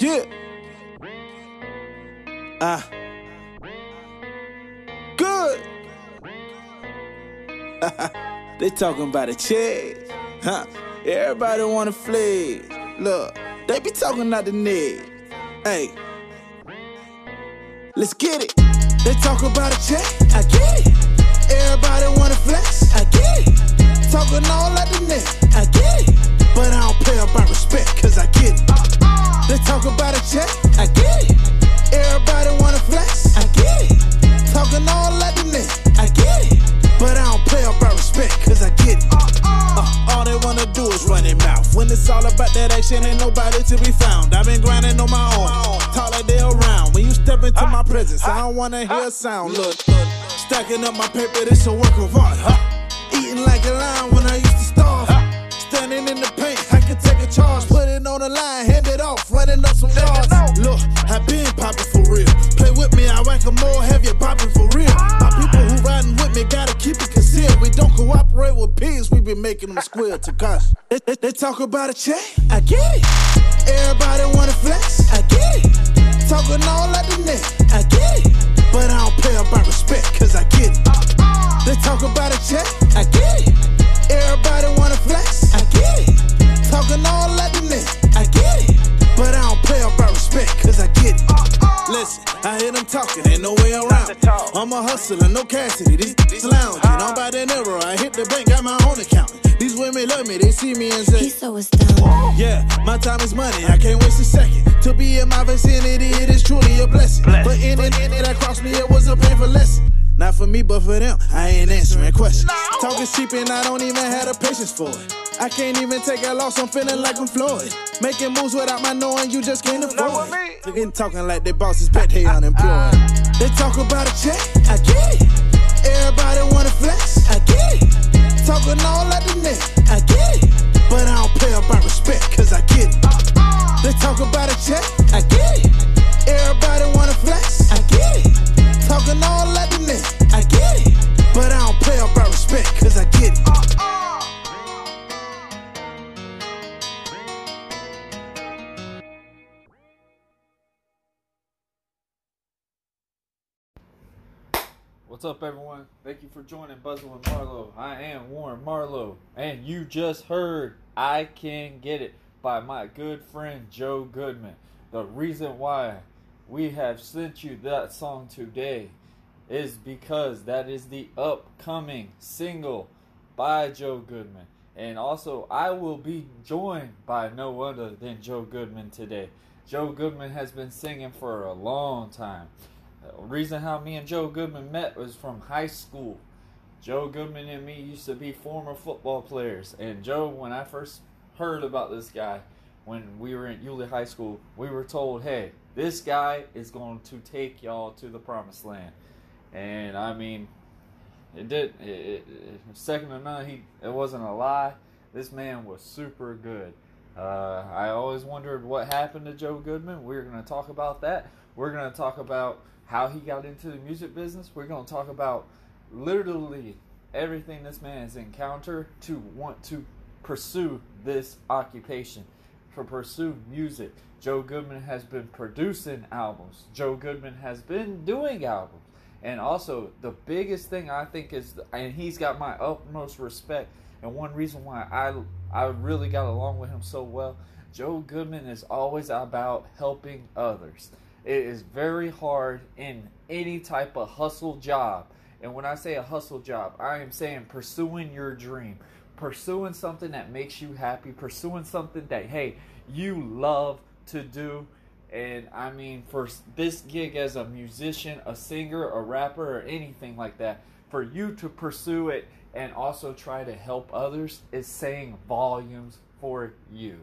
Yeah. Ah. Good. they talking about a check. Huh. Everybody wanna flee. Look, they be talking about the neck. Hey. Let's get it. They talk about a check. I get it. Everybody wanna flex. I get it. Talking all out the net. I get it. But I don't pay about respect, cause I get it. They talk about a check. I get it. Everybody wanna flex. I get it. Talking all out the net. I get it. But I don't play about respect, cause I get it. Uh, all they wanna do is run their mouth. When it's all about that action, ain't nobody to be found. I've been grinding on my own. Taller they around. When you step into my presence, I don't wanna hear a sound. Look, look, stacking up my paper, this a work of art. Huh? Eating like a lion when I used to starve. Standing in the paint, I can take a charge. Put it on the line, cooperate we be making them square to gosh. They, they, they talk about a check, I get it. Time is money, I can't waste a second. To be in my vicinity, it is truly a blessing. But in it, in it, that crossed me, it was a painful lesson. Not for me, but for them, I ain't answering questions. Talking cheap and I don't even have the patience for it. I can't even take a loss, I'm feeling like I'm Floyd. Making moves without my knowing, you just can't afford it. They talking like their bosses bet they unemployed. They talk about a check, I get it. Everybody wanna flex, I get it. Talking all out the net, I get it. But I don't pay about respect, cause I get it. They talk about a check, I get it. Everybody wanna flex, I get it. Talking all net, I get it. But I don't pay about respect, cause I get it. What's up, everyone? Thank you for joining Buzzing with Marlowe. I am Warren Marlowe, and you just heard I Can Get It by my good friend Joe Goodman. The reason why we have sent you that song today is because that is the upcoming single by Joe Goodman. And also, I will be joined by no other than Joe Goodman today. Joe Goodman has been singing for a long time. The reason how me and Joe Goodman met was from high school. Joe Goodman and me used to be former football players. And Joe, when I first heard about this guy, when we were in Yulee High School, we were told, hey, this guy is going to take y'all to the promised land. And I mean, it did. It, it, it, second to none, he it wasn't a lie. This man was super good. Uh, I always wondered what happened to Joe Goodman. We're going to talk about that. We're going to talk about how he got into the music business. We're going to talk about literally everything this man has encountered to want to pursue this occupation, to pursue music. Joe Goodman has been producing albums. Joe Goodman has been doing albums. And also, the biggest thing I think is, and he's got my utmost respect, and one reason why I I really got along with him so well. Joe Goodman is always about helping others. It is very hard in any type of hustle job. And when I say a hustle job, I am saying pursuing your dream, pursuing something that makes you happy, pursuing something that, hey, you love to do. And I mean, for this gig as a musician, a singer, a rapper, or anything like that, for you to pursue it and also try to help others is saying volumes for you.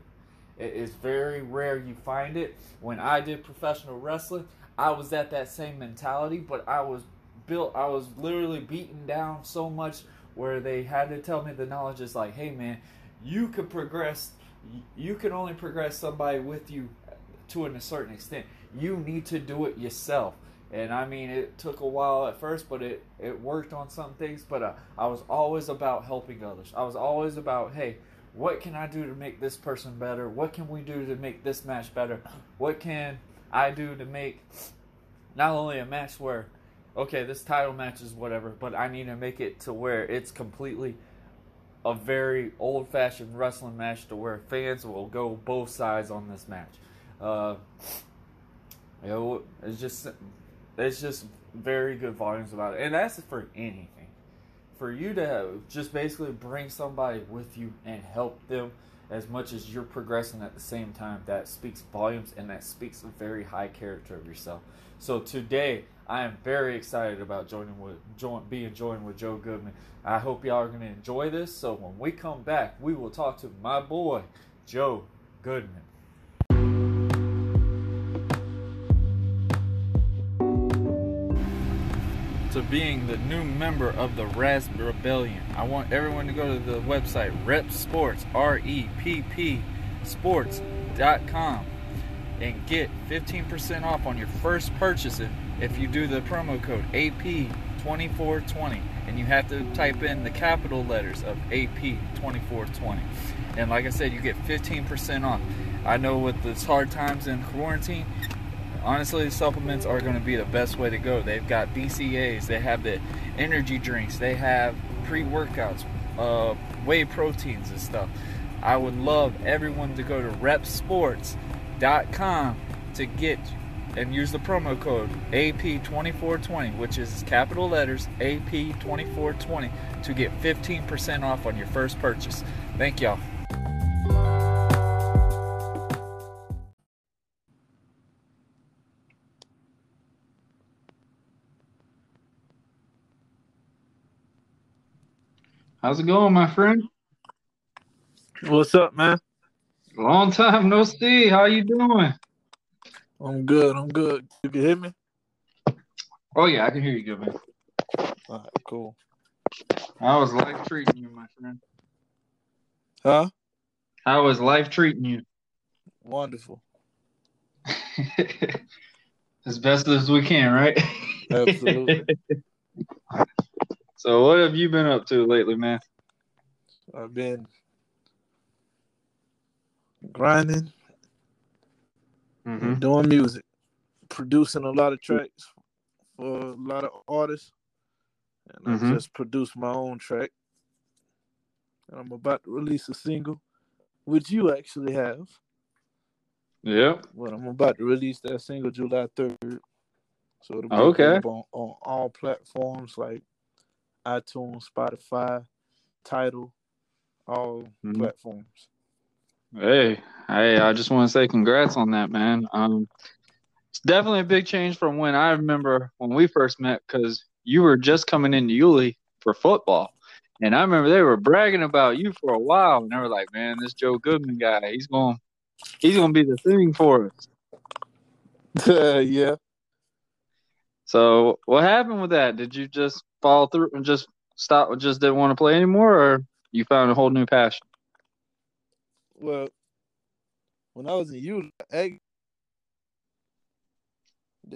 It is very rare you find it. When I did professional wrestling, I was at that same mentality, but I was built, I was literally beaten down so much where they had to tell me the knowledge is like, hey man, you could progress, you can only progress somebody with you to a certain extent. You need to do it yourself. And I mean, it took a while at first, but it, it worked on some things. But uh, I was always about helping others. I was always about, hey, what can I do to make this person better? What can we do to make this match better? What can I do to make not only a match where, okay, this title match is whatever, but I need to make it to where it's completely a very old fashioned wrestling match to where fans will go both sides on this match. Uh, you know, it's just it's just very good volumes about it, and that's for anything. For you to just basically bring somebody with you and help them as much as you're progressing at the same time, that speaks volumes and that speaks a very high character of yourself. So today, I am very excited about joining with join, being joined with Joe Goodman. I hope y'all are going to enjoy this. So when we come back, we will talk to my boy Joe Goodman. To being the new member of the Res Rebellion. I want everyone to go to the website REPP Sports, R E P P Sports.com, and get 15% off on your first purchase if you do the promo code AP2420. And you have to type in the capital letters of AP2420. And like I said, you get 15% off. I know with the hard times in quarantine, honestly supplements are going to be the best way to go. They've got BCAAs they have the energy drinks they have pre-workouts uh, whey proteins and stuff. I would love everyone to go to reppsports.com to get and use the promo code ap2420 which is capital letters ap2420 to get 15% off on your first purchase. Thank y'all How's it going, my friend? What's up, man? Long time no see. How you doing? I'm good. I'm good. You can hear me? Oh yeah, I can hear you good, man. All right, cool. How was life treating you, my friend? Huh? How was life treating you? Wonderful. as best as we can, right? Absolutely. so, what have you been up to lately, man? I've been grinding, Mm-hmm. doing music, producing a lot of tracks for a lot of artists. And Mhm. I just produced my own track. And I'm about to release a single, which you actually have. Yeah. But I'm about to release that single July 3rd. So it'll be Okay. on, on all platforms like iTunes, Spotify, Tidal, all Mhm. platforms. Hey, hey, I just want to say congrats on that, man. Um, it's definitely a big change from when I remember when we first met because you were just coming into Yulee for football. And I remember they were bragging about you for a while, and they were like, "Man, this Joe Goodman guy, he's going, he's going to be the thing for us." yeah. So, what happened with that? Did you just follow through and just stop, just didn't want to play anymore, or you found a whole new passion? Well, when I was in youth, they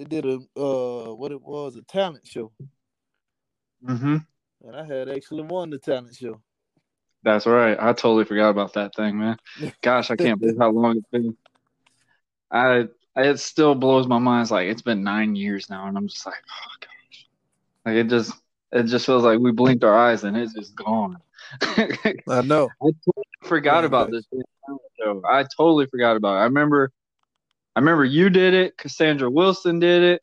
did a uh what it was a talent show, Mm-hmm. and I had actually won the talent show. That's right. I totally forgot about that thing, man. Gosh, I can't believe how long it's been. I it still blows my mind. It's like it's been nine years now, and I'm just like, oh gosh, like it just it just feels like we blinked our eyes and it's just gone. I know. I totally forgot Yeah, about this show. I totally forgot about it. I remember, I remember you did it. Cassandra Wilson did it.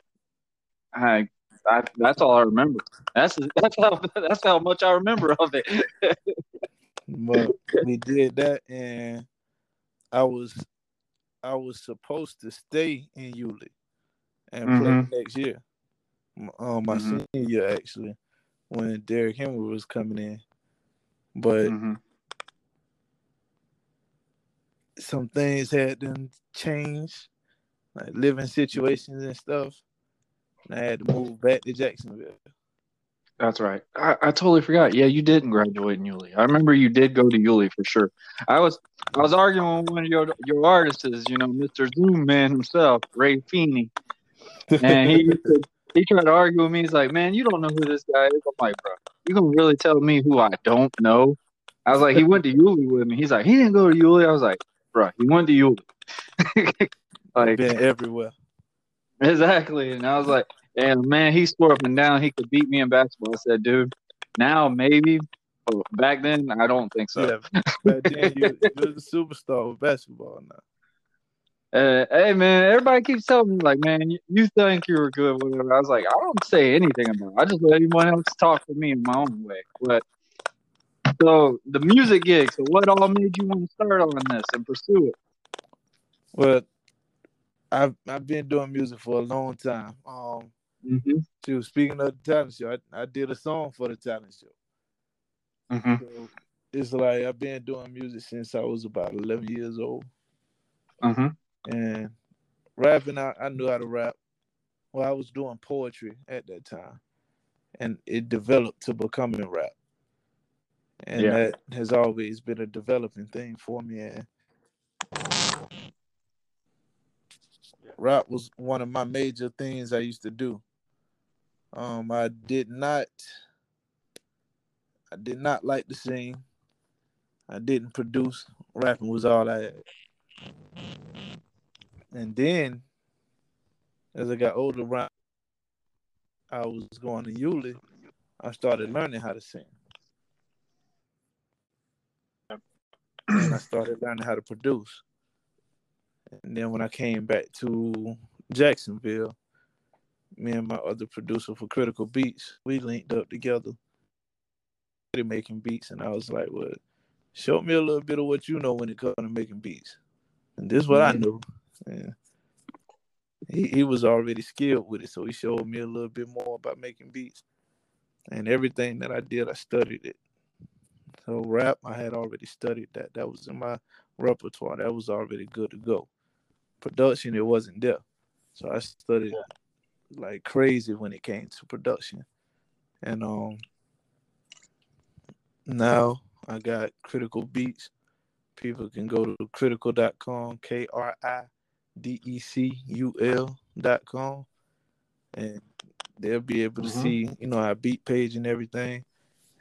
I, I that's all I remember. That's that's how that's how much I remember of it. But we did that, and I was I was supposed to stay in Yulee and Mhm. play next year. Um, my Mhm. senior year actually, when Derrick Henry was coming in, but hmm some things had to change, like living situations and stuff. And I had to move back to Jacksonville. That's right. I, I totally forgot. Yeah, you didn't graduate in Yulee. I remember you did go to Yulee for sure. I was I was arguing with one of your your artists, you know, Mr. Zoom Man himself, Ray Feeney, and he used to- he tried to argue with me. He's like, "Man, you don't know who this guy is." I'm like, "Bro, you gonna really tell me who I don't know?" I was like, "He went to Yulee with me." He's like, "He didn't go to Yulee." I was like, "Bro, he went to Yulee." like Been everywhere. Exactly. And I was like, and man, he swore up and down he could beat me in basketball. I said, dude, now maybe. But back then, I don't think so. Yeah, back then you, you're the superstar with basketball now. Uh, hey, man, everybody keeps telling me, like, man, you, you think you were good, whatever. I was like, I don't say anything about it. I just let anyone else talk to me in my own way. But so the music gig, so what all made you want to start on this and pursue it? Well, I've I've been doing music for a long time. Um, Mm-hmm. to speaking of the talent show, I, I did a song for the talent show. Mm-hmm. So it's like I've been doing music since I was about 11 years old, Mm-hmm. And rapping. I, I knew how to rap. Well, I was doing poetry at that time, and it developed to becoming rap. And Yeah. that has always been a developing thing for me. And rap was one of my major things I used to do. Um, I did not, I did not like to sing. I didn't produce. Rapping was all I had. And then, as I got older, around, I was going to Yulee. I started learning how to sing. And I started learning how to produce. And then when I came back to Jacksonville, me and my other producer for Critical Beats, we linked up together, making beats, and I was like, "Well, show me a little bit of what you know when it comes to making beats." And this is what I Mhm. And he he was already skilled with it, so he showed me a little bit more about making beats. And everything that I did, I studied it. So rap, I had already studied that. That was in my repertoire. That was already good to go. Production, it wasn't there. So I studied like crazy when it came to production. And um now I got critical beats. People can go to critical.com, K R I D E C U com, and they'll be able to Mhm. see, you know, our beat page and everything.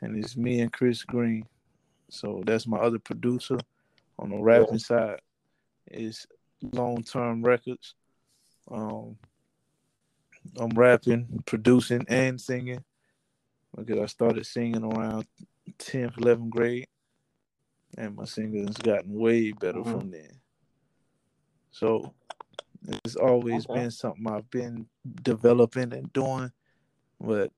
And it's me and Chris Green. So that's my other producer on the rapping side. Is long term records. Um I'm rapping, producing, and singing because I started singing around 10th, 11th grade, and my singing has gotten way better Mhm. from then. So it's always Okay. been something I've been developing and doing, but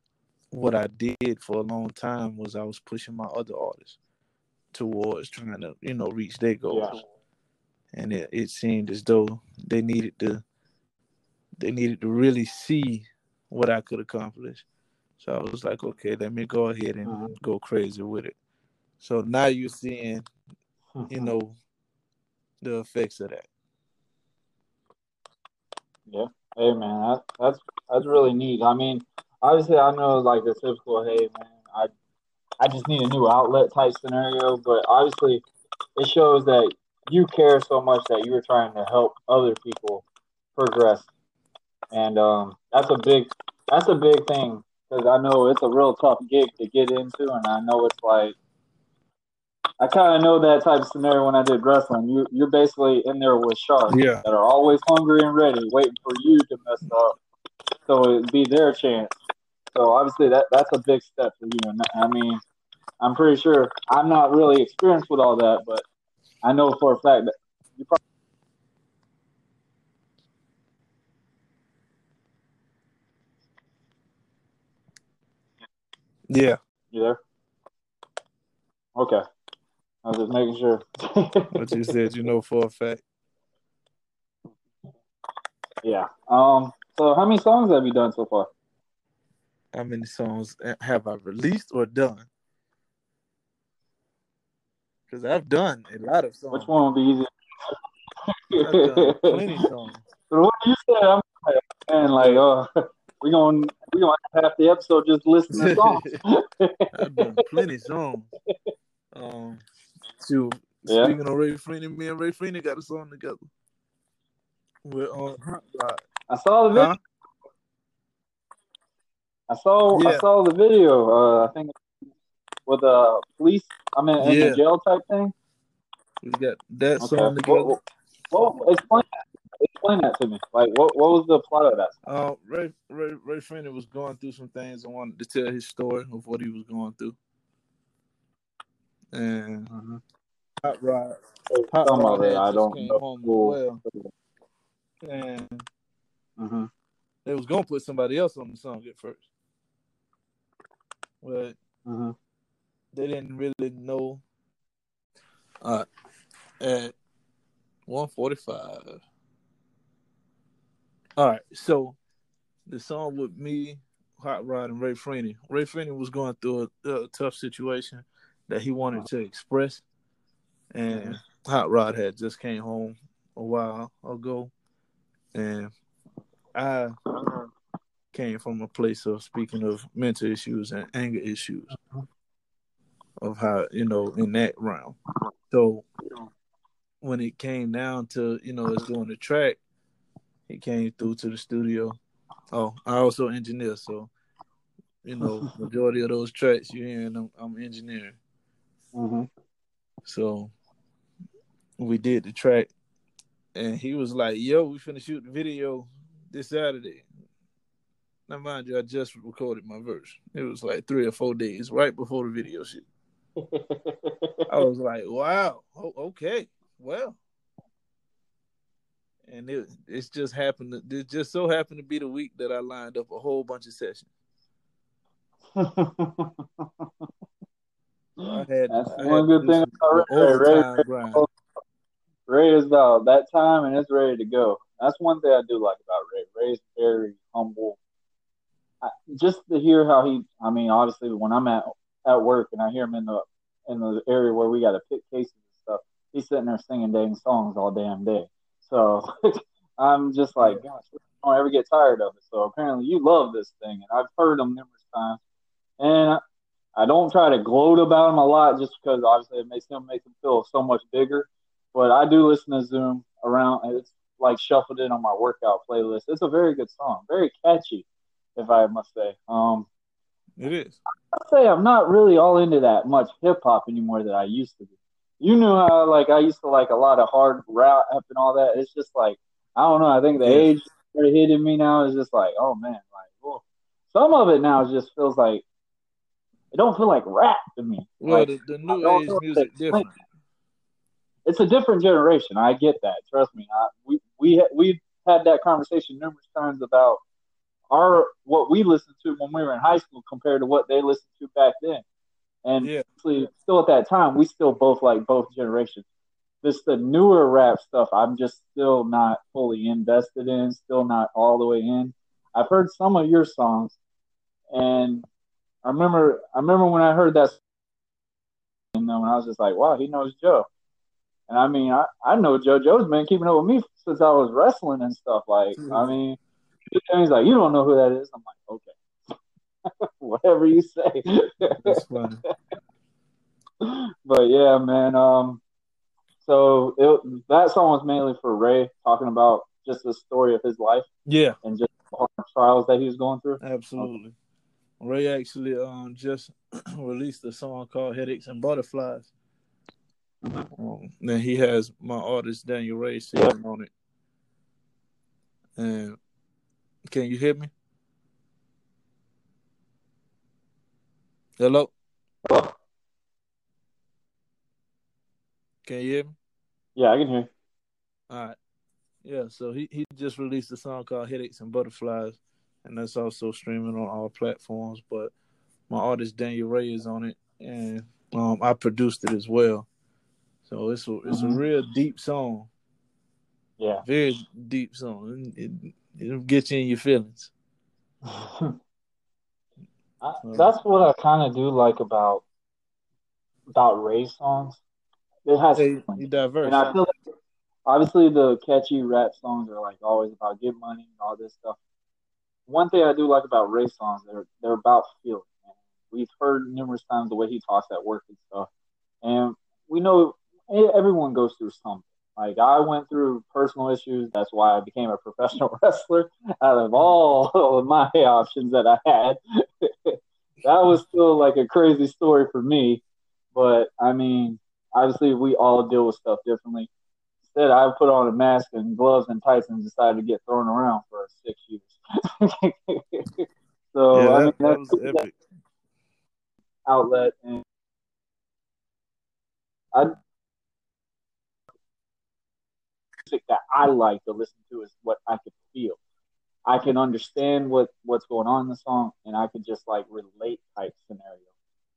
what I did for a long time was I was pushing my other artists towards trying to, you know, reach their goals Yeah. and it, it seemed as though they needed to they needed to really see what I could accomplish. So I was like, okay, let me go ahead and Mhm. go crazy with it. So now you're seeing, you know, the effects of that. Yeah. Hey man, that, that's that's really neat. I mean, obviously I know like the typical, hey man, I I just need a new outlet type scenario, but obviously it shows that you care so much that you were trying to help other people progress. And um that's a big that's a big thing because I know it's a real tough gig to get into and I know it's like I kind of know that type of scenario when I did wrestling. You you're basically in there with sharks Yeah. that are always hungry and ready, waiting for you to mess up, so it'd be their chance. So obviously that that's a big step for you. And I mean, I'm pretty sure I'm not really experienced with all that, but I know for a fact that you probably Yeah. you there. Okay, I was just making sure. What you said, you know for a fact. Yeah. Um. So how many songs have you done so far? How many songs have I released or done? Because I've done a lot of songs. Which one would be easier? Plenty songs. So what do you say? I'm like, man, like, oh, we gonna we gonna have half the episode just listening to songs. I've done plenty songs. Um, Yeah. speaking of Ray Freeney, me and Ray Freeney got a song together. We're on Hot Rod. I saw the video. Huh? I saw I Yeah. saw the video. Uh, I think with the police. I mean, in Yeah. the jail type thing. We got that Okay. song together. What, what- explain that. Explain that to me. Like, what what was the plot of that? Uh, Ray Ray Ray Freeney was going through some things and wanted to tell his story of what he was going through. And Hot Rod, Some Rod of it, I don't came know. home as well, and Mm-hmm. they was gonna put somebody else on the song at first, but Mm-hmm. they didn't really know. Uh, at one forty five. All right, so the song with me, Hot Rod, and Ray Freeney. Ray Freeney was going through a, a tough situation that he wanted to express, and Hot Rod had just came home a while ago, and I came from a place of speaking of mental issues and anger issues of how you know in that realm. So when it came down to you know us doing the track, he came through to the studio. Oh, I also engineer, so you know majority of those tracks you hearing, I'm, I'm engineering. Mm-hmm. So we did the track, and he was like, "Yo, we finna shoot the video this Saturday." Now, mind you, I just recorded my verse. It was like three or four days right before the video shoot. I was like, "Wow, oh, okay, well." And it it's just happened. To, it just so happened to be the week that I lined up a whole bunch of sessions. I had That's I one had good thing about Ray. Ray, Ray, grind. Ray is about that time and it's ready to go. That's one thing I do like about Ray. Ray's very humble. I, just to hear how he, I mean, obviously when I'm at at work and I hear him in the in the area where we got to pick cases and stuff, he's sitting there singing dang songs all damn day. So I'm just like, gosh, I don't ever get tired of it. So apparently you love this thing, and I've heard him numerous times, and I, I don't try to gloat about him a lot just because obviously it makes him make him feel so much bigger. But I do listen to Zoom around. It's like shuffled in on my workout playlist. It's a very good song, very catchy, if I must say. Um, It is. I'd say I'm not really all into that much hip hop anymore that I used to be. You knew how like I used to like a lot of hard rap and all that. It's just like I don't know. I think the Yeah. age started hitting me now is just like, oh man, like whoa. some of it now just feels like it don't feel like rap to me. Well, Like, the, the new age music different. It's a different generation. I get that. Trust me. I, we we ha- we've had that conversation numerous times about our what we listened to when we were in high school compared to what they listened to back then. And Yeah. actually, still at that time, we still both like both generations. This the newer rap stuff. I'm just still not fully invested in. Still not all the way in. I've heard some of your songs, and I remember I remember when I heard that, and then when I was just like, wow, he knows Joe. And I mean, I, I know Joe. Joe's been keeping up with me since I was wrestling and stuff. Like, I mean, he's like, you don't know who that is. I'm like, okay, whatever you say. That's funny. but yeah, man. Um, so it, that song was mainly for Ray, talking about just the story of his life Yeah, and just trials that he was going through. absolutely. Ray actually um just released a song called "Headaches and Butterflies." Um, then he has my artist Daniel Ray singing on it. And can you hear me? Hello, can you hear me? Yeah, I can hear. All right. Yeah, so he, he just released a song called Headaches and Butterflies, and that's also streaming on all platforms. But my artist Daniel Ray is on it, and um, I produced it as well. So it's a it's a mm-hmm. real deep song. Yeah. Very deep song. It, it, it'll get you in your feelings. I, that's what I kind of do like about about Ray songs. It has you diverse. and I feel like obviously the catchy rap songs are like always about get money and all this stuff. One thing I do like about Ray songs, they're they're about feeling. We've heard numerous times the way he talks at work and stuff, and we know everyone goes through something. Like I went through personal issues. That's why I became a professional wrestler. Out of all of my options that I had, that was still like a crazy story for me. But I mean, obviously we all deal with stuff differently. Instead, I put on a mask and gloves and tights and decided to get thrown around for six years. so yeah, I that, mean, that that's was epic. outlet and I music that I like to listen to is what I can feel. I can understand what what's going on in the song, and I can just like relate type scenario.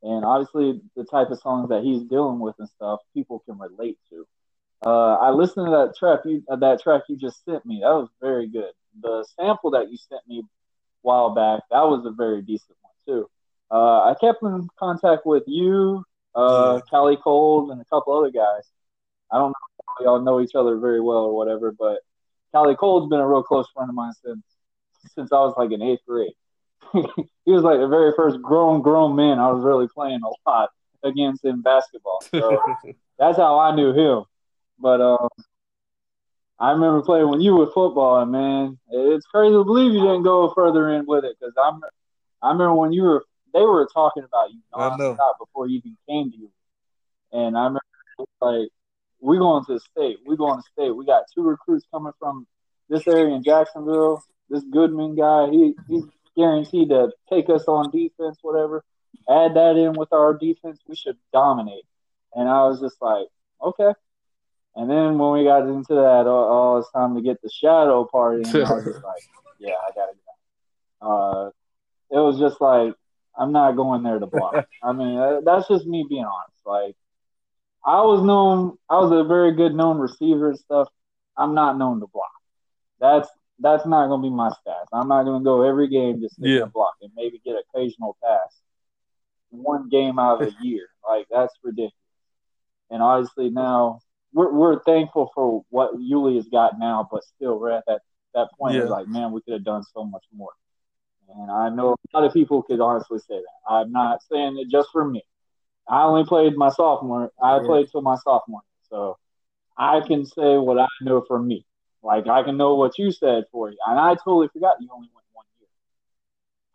And obviously, the type of songs that he's dealing with and stuff, people can relate to. Uh, I listened to that track you uh, that track you just sent me. That was very good. The sample that you sent me a while back, that was a very decent one too. Uh, I kept in contact with you, uh, Callie Cold, and a couple other guys. I don't know if y'all know each other very well or whatever, but Callie Cole's been a real close friend of mine since since I was like in eighth grade. he was like the very first grown grown man I was really playing a lot against in basketball. So that's how I knew him. But um, I remember playing when you were football, and man, it's crazy to believe you didn't go further in with it because I'm. I remember when you were they were talking about you nonstop before you even came to you, and I remember like we going to the state, we going to state. We got two recruits coming from this area in Jacksonville. This Goodman guy, he he's guaranteed to take us on defense, whatever. Add that in with our defense, we should dominate. And I was just like, okay. And then when we got into that, oh, oh it's time to get the shadow party. And I was just like, yeah, I gotta go. Uh, it was just like, I'm not going there to block. I mean, that's just me being honest. Like, I was known, I was a very good known receiver and stuff. I'm not known to block. That's that's not gonna be my stats. I'm not gonna go every game just sitting Yeah. block and maybe get occasional pass. One game out of a year, like that's ridiculous. And obviously now we're we're thankful for what Yulee has got now, but still we're at that that point. Yeah. like, man, we could have done so much more. And I know a lot of people could honestly say that. I'm not saying it just for me. I only played my sophomore. I Yeah. played till my sophomore, so I can say what I know for me. Like I can know what you said for you, and I totally forgot you only went one year.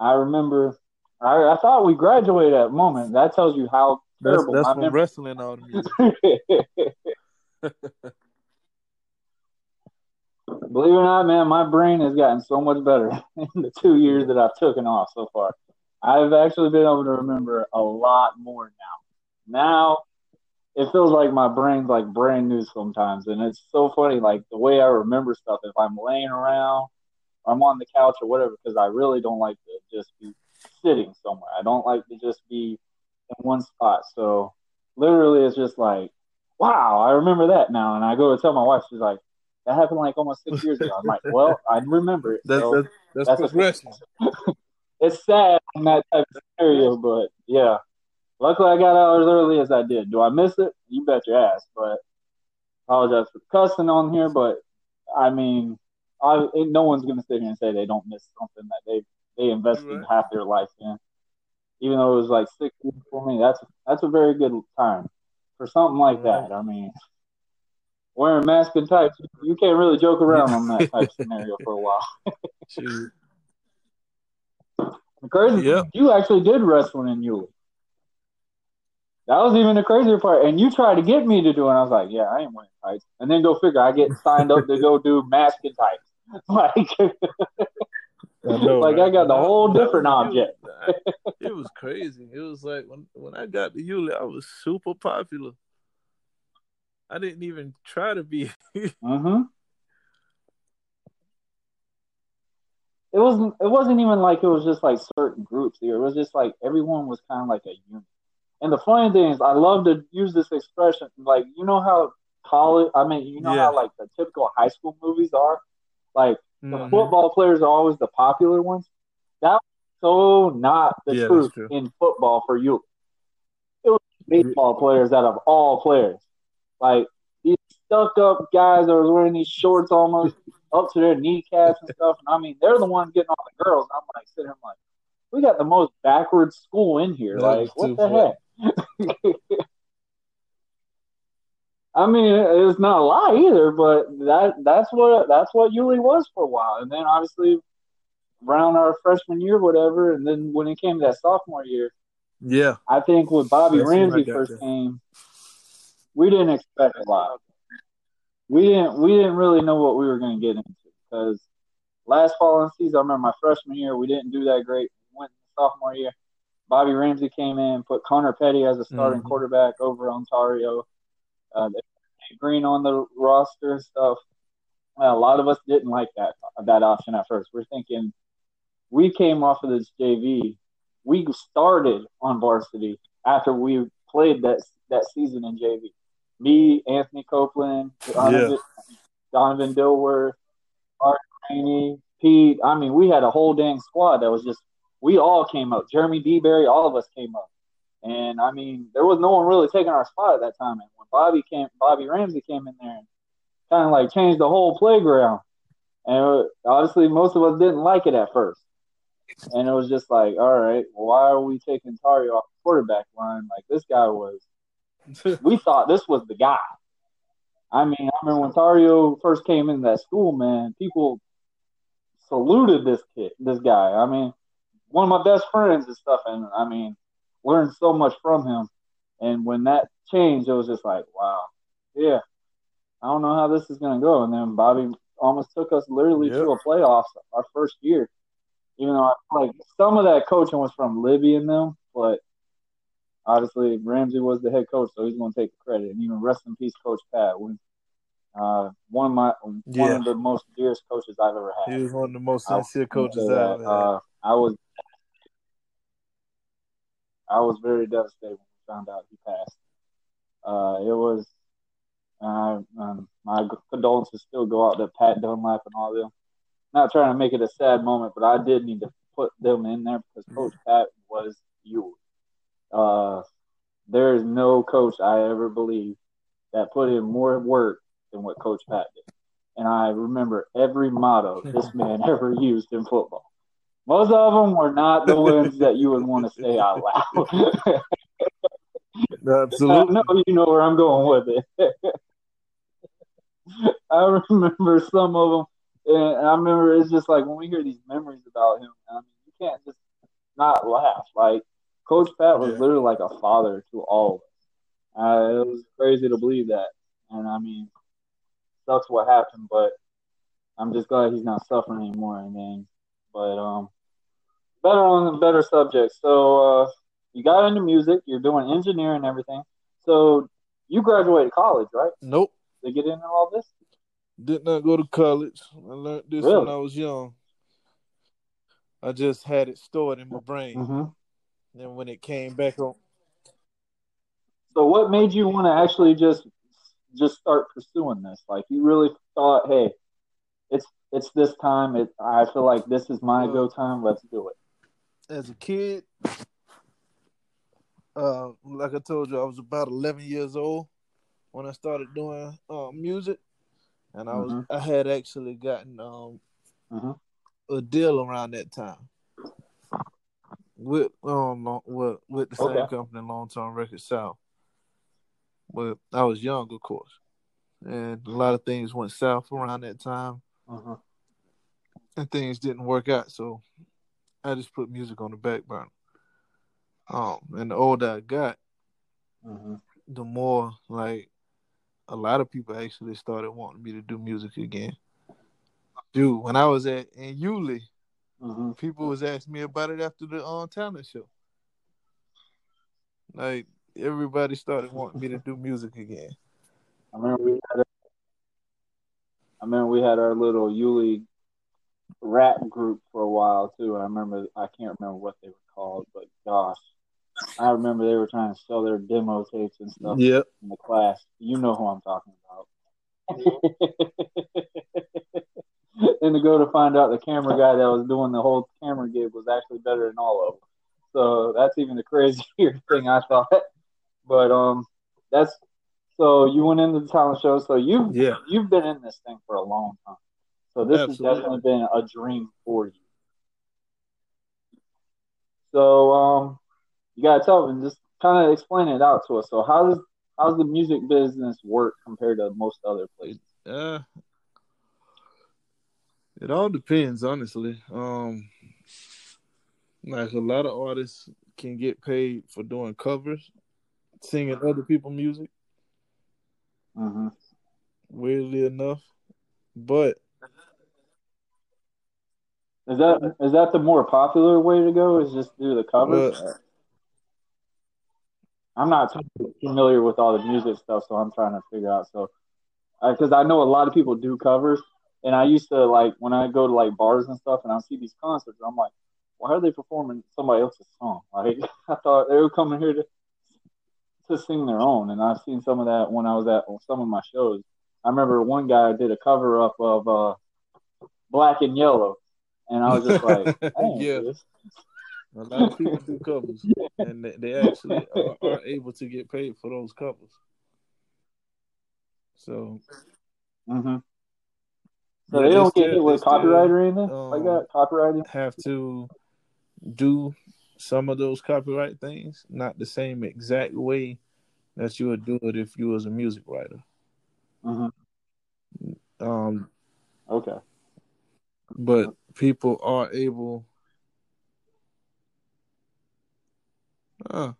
I remember. I, I thought we graduated at moment. That tells you how That's terrible that's from wrestling the music. Believe it or not, man, my brain has gotten so much better in the two years that I've taken off so far. I've actually been able to remember a lot more now. Now it feels like my brain's like brand new sometimes, and it's so funny. Like the way I remember stuff, if I'm laying around, I'm on the couch or whatever, because I really don't like to just be sitting somewhere. I don't like to just be in one spot. So literally, it's just like, wow, I remember that now, and I go to tell my wife, she's like. That happened like almost six years ago. I'm like, well, I remember it. That's so that's, that's, that's progression. it's sad in that type of scenario, but yeah. Luckily, I got out as early as I did. Do I miss it? You bet your ass. But apologize for cussing on here, but I mean, I, no one's gonna sit here and say they don't miss something that they they invested Right. half their life in. Even though it was like six years for me, that's that's a very good time for something like that. I mean, wearing mask and tights, you can't really joke around on that type scenario for a while. Shoot. Crazy Yep. you actually did wrestling in Yulee. That was even the crazier part. And you tried to get me to do it. And I was like, yeah, I ain't wearing tights. And then go figure, I get signed up to go do mask and tights. Like, I know, like right? I got the whole different object. It was crazy. It was like when when I got to Yulee, I was super popular. I didn't even try to be. Mm-hmm. It wasn't. It wasn't even like it was just like certain groups here. It was just like everyone was kind of like a unit. And the funny thing is, I love to use this expression. Like you know how college. I mean, you know Yeah. how like the typical high school movies are. Like the Mhm. football players are always the popular ones. That was so not the Yeah, truth in football for you. It was baseball players out of all players. Like these stuck up guys that was wearing these shorts almost up to their kneecaps and stuff. And I mean, they're the ones getting all the girls. I'm like sitting here, I'm like, we got the most backwards school in here. That like, what the funny. heck? I mean, it's not a lie either, but that that's what that's what Yulee was for a while, and then obviously around our freshman year, whatever, and then when it came to that sophomore year, Yeah. I think when Bobby That's Ramsey first there. came, we didn't expect a lot. We didn't we didn't really know what we were going to get into because last fall and season, I remember my freshman year, we didn't do that great. Went sophomore year, Bobby Ramsey came in, put Connor Petty as a starting Mhm. quarterback over Ontario. Uh, they put Green on the roster and stuff. Well, a lot of us didn't like that that option at first. We're thinking we came off of this JV. We started on varsity after we played that that season in JV. Me, Anthony Copeland, Donovan, Donovan Dilworth, Art Rainey, Pete. I mean, we had a whole dang squad that was just we all came up. Jeremy Deberry, all of us came up. And I mean, there was no one really taking our spot at that time. And when Bobby came, Bobby Ramsey came in there and kind of like changed the whole playground. And it, obviously, most of us didn't like it at first. And it was just like, all right, why are we taking Tari off the quarterback line? Like this guy was. we thought this was the guy. I mean, I remember when Tario first came in that school, man, people saluted this kid, this guy. I mean, one of my best friends and stuff, and I mean, learned so much from him. And when that changed, it was just like, wow, yeah, I don't know how this is gonna go. And then Bobby almost took us literally Yep. to a playoffs our first year. Even though I, like some of that coaching was from Libby and them, but obviously Ramsey was the head coach, so he's going to take the credit. And even rest in peace, Coach Pat. Uh, one of my one Yeah. of the most dearest coaches I've ever had. He was one of the most sincere coaches I that. ever had. Uh, I was I was very devastated when we found out he passed. Uh, it was uh, um, my condolences still go out to Pat Dunlap and all them. Not trying to make it a sad moment, but I did need to put them in there because Coach Pat was you. Uh, there is no coach I ever believe that put in more work than what Coach Pat did. And I remember every motto this man ever used in football. Most of them were not the ones that you would want to say out loud. I Absolutely. know you know where I'm going with it. I remember some of them, and I remember it's just like when we hear these memories about him. I mean, you can't just not laugh. Like Coach Pat was Yeah. literally like a father to all of us. Uh, it was crazy to believe that, and I mean, sucks what happened, but I'm just glad he's not suffering anymore. And then, but um, better on better subject. So uh, you got into music. You're doing engineering and everything. So you graduated college, right? Nope. To get into all this. Did not go to college. I learned this when I was young. I just had it stored in my brain. Mm-hmm. And when it came back on, So what made you want to actually just just start pursuing this? Like you really thought, hey, it's it's this time. It I feel like this is my go time. Let's do it. As a kid, uh, like I told you, I was about 11 years old when I started doing uh, music, and I was Mhm. I had actually gotten um, Mhm. a deal around that time with um with with the same Okay. company, Long Term Records South. But I was young, of course, and a lot of things went south around that time, Uh-huh. and things didn't work out. So I just put music on the back burner. Um, and the older I got, Mm-hmm. the more like a lot of people actually started wanting me to do music again. Dude, when I was at in Yulee, Mm-hmm. people was asking me about it after the on talent show. Like everybody started wanting me to do music again. I remember we had. A, I remember we had our little Yulee rap group for a while too. I remember I can't remember what they were called, but gosh, I remember they were trying to sell their demo tapes and stuff Yep. in the class. You know who I'm talking about. and to go to find out the camera guy that was doing the whole camera gig was actually better than all of them. So that's even the crazier thing I thought. But um, that's so you went into the talent show. So you've Yeah. you've been in this thing for a long time. So this Absolutely. has definitely been a dream for you. So um, you gotta tell me, just kind of explain it out to us. So how does how's the music business work compared to most other places? Uh, it all depends, honestly. Um, like a lot of artists can get paid for doing covers, singing other people's music. Mm-hmm. Weirdly enough, but Is that is that the more popular way to go? Is just do the covers? Well- I'm not too familiar with all the music stuff, so I'm trying to figure out. So, because I know a lot of people do covers, and I used to like when I go to like bars and stuff, and I see these concerts, I'm like, why are they performing somebody else's song? Like I thought they were coming here to to sing their own, and I've seen some of that when I was at some of my shows. I remember one guy did a cover up of uh, Black and Yellow, and I was just like, "Dang, Yeah. this." a lot of people do covers, and they, actually are, are able to get paid for those covers. So Mm-hmm. So they they don't get still- hit with copyright or anything like um, that. Copyrighting. have to do some of those copyright things, not the same exact way that you would do it if you was a music writer. hmm Um, Okay. but people are able. Uh,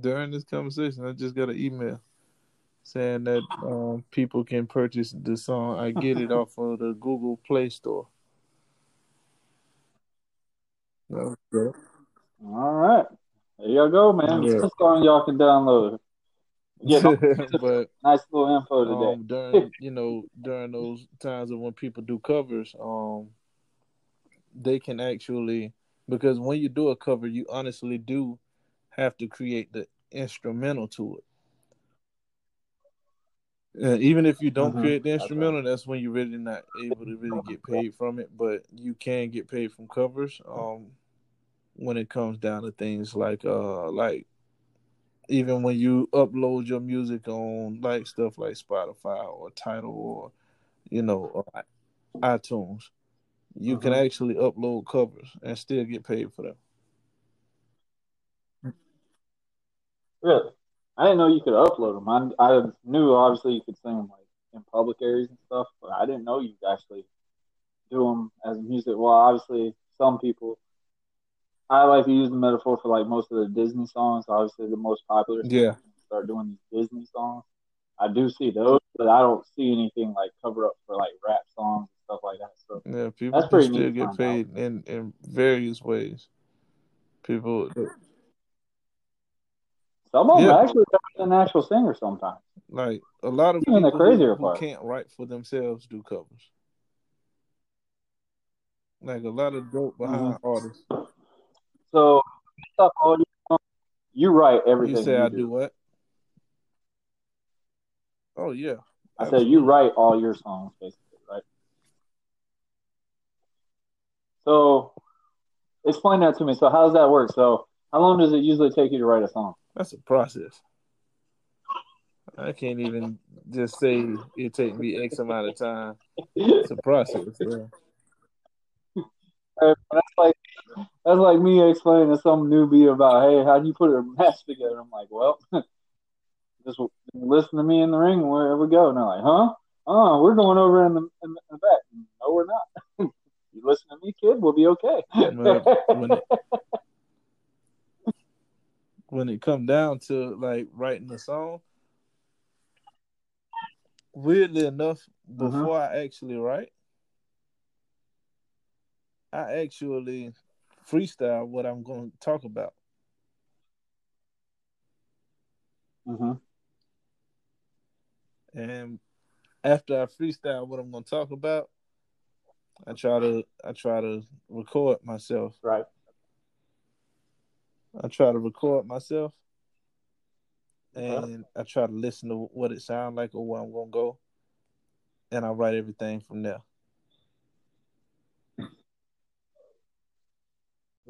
during this conversation, I just got an email saying that um, people can purchase the song "I Get It" off of the Google Play Store. Okay. All right. There you go, man. Yeah. This song y'all can download. Yeah, but nice little info today. um, during you know during those times of when people do covers, um, they can actually because when you do a cover, you honestly do have to create the instrumental to it. Uh, even if you don't Mhm. create the instrumental, that's when you're really not able to really get paid from it. But you can get paid from covers. Um, when it comes down to things like uh like even when you upload your music on like stuff like Spotify or Tidal or you know or iTunes, you can Mhm. actually upload covers and still get paid for them. Really? I didn't know you could upload them. I, I knew obviously you could sing them like in public areas and stuff, but I didn't know you could actually do them as music. Well, obviously some people. I like to use the metaphor for like most of the Disney songs. Obviously, the most popular. Yeah. Start doing these Disney songs. I do see those, but I don't see anything like cover up for like rap songs stuff like that. So Yeah, people That's can still get paid in in various ways. People some of them Yeah. actually better than actual singers sometimes. like a lot of Even the people who- crazier who, part. can't write for themselves do covers. Like a lot of dope behind Mm-hmm. artists. So stuff all you, you write everything. You say you I do. do what? Oh yeah. I said you write all your songs basically, right? So explain that to me. So how does that work? So how long does it usually take you to write a song? That's a process. I can't even just say it takes me X amount of time. It's a process. Yeah. That's like that's like me explaining to some newbie about, hey, how do you put a match together? I'm like, well, just listen to me in the ring where we go. And they're like, huh? Oh, we're going over in the in the, in the back. No, we're not. you listen to me, kid. We'll be okay. When it when it come down to like writing a song, weirdly enough, before I actually write, I actually freestyle what I'm going to talk about. hmm and after I freestyle what I'm going to talk about, I try to I try to record myself. Right. I try to record myself, and I try to listen to what it sounds like or where I'm gonna go, and I write everything from there.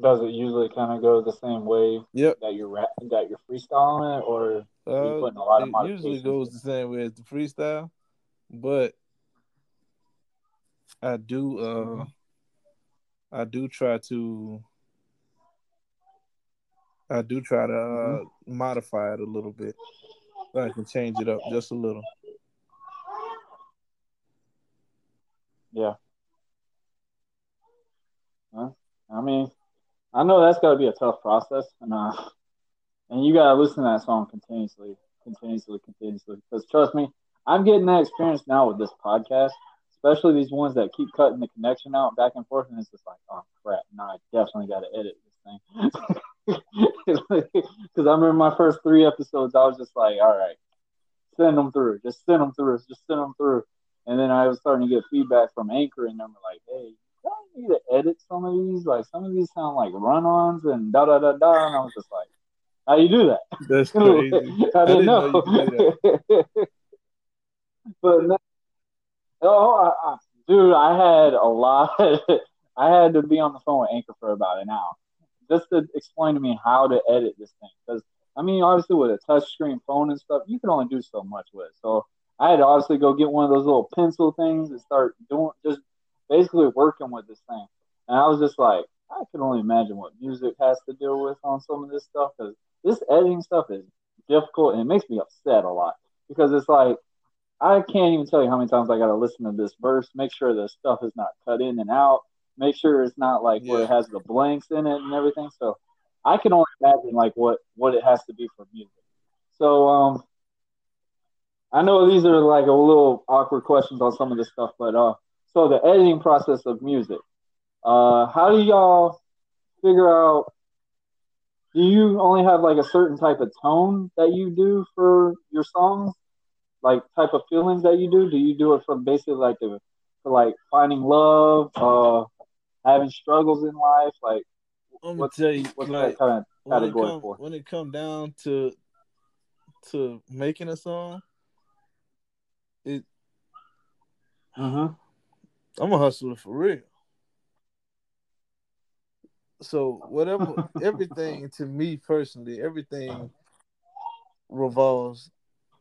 Does it usually kind of go the same way Yep. that you're rap- that you're freestyling it, or you Uh, putting a lot of it usually goes the same way as the freestyle, but I do uh I do try to I do try to uh, modify it a little bit so I can change it up just a little. Yeah. Huh? I mean, I know that's got to be a tough process, and uh, and you got to listen to that song continuously, continuously, continuously. Because trust me, I'm getting that experience now with this podcast, especially these ones that keep cutting the connection out back and forth, and it's just like, oh crap, now I definitely got to edit this thing. Because I remember my first three episodes, I was just like, all right, send them through, just send them through, just send them through. And then I was starting to get feedback from Anchor, and them were like, "Hey, you need to edit some of these. Like some of these sound like run-ons and da da da da." And I was just like, "How you do that?" That's crazy. I didn't didn't know know. you could do but no, oh, I, I, dude, I had a lot. I had to be on the phone with Anchor for about an hour just to explain to me how to edit this thing. Because I mean, obviously, with a touchscreen phone and stuff, you can only do so much with. it. So I had to obviously go get one of those little pencil things and start doing just basically working with this thing. And I was just like, I can only imagine what music has to deal with on some of this stuff because this editing stuff is difficult and it makes me upset a lot because it's like I can't even tell you how many times I got to listen to this verse, make sure the stuff is not cut in and out, make sure it's not like where it has the blanks in it and everything. So I can only imagine like what what it has to be for music. So um, I know these are like a little awkward questions on some of this stuff, but uh, so the editing process of music, uh, how do y'all figure out? Do you only have like a certain type of tone that you do for your songs? Like type of feelings that you do? Do you do it from basically like the for like finding love, uh, having struggles in life? Like I'm gonna What's- tell you, what's like that kind of category come for? when it come down to to making a song, it Uh-huh. I'm a hustler for real. So whatever, everything to me personally, everything revolves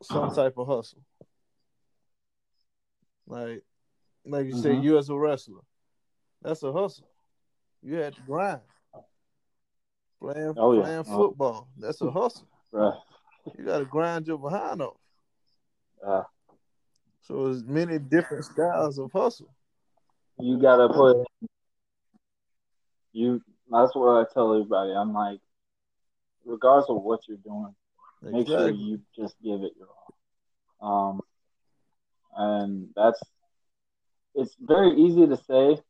some type of hustle. Like, like you say, Mhm. you as a wrestler, that's a hustle. You had to grind. Playing, Oh, yeah. playing Oh. football, that's a hustle. Right. You got to grind your behind off. Uh, So there's many different styles of hustle. you gotta put you. That's what I tell everybody. I'm like, regardless of what you're doing, make sure you just give it your all. Um, and that's it's very easy to say,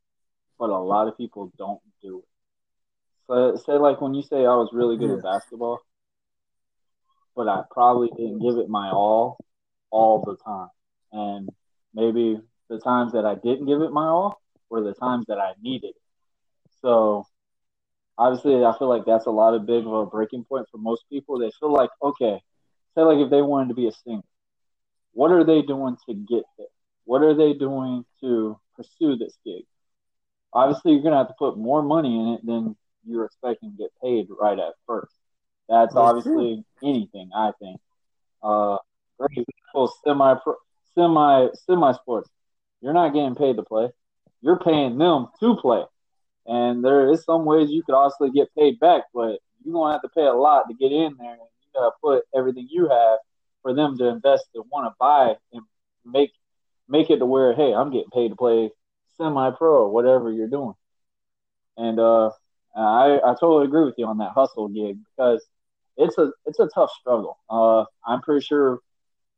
but a lot of people don't do it. So say like when you say I was really good at basketball, but I probably didn't give it my all all the time. And maybe the times that I didn't give it my all were the times that I needed it. So obviously I feel like that's a lot of big of a breaking point for most people. They feel like, okay, say like if they wanted to be a singer, what are they doing to get there? What are they doing to pursue this gig? Obviously you're gonna have to put more money in it than you're expecting to get paid right at first. That's That's obviously anything, I think. Uh great semi semi semi sports. You're not getting paid to play. You're paying them to play. And there is some ways you could also get paid back, but you're gonna have to pay a lot to get in there and you gotta put everything you have for them to invest and want to buy and make make it to where, hey, I'm getting paid to play semi pro or whatever you're doing. And uh I I totally agree with you on that hustle gig because it's a it's a tough struggle. Uh I'm pretty sure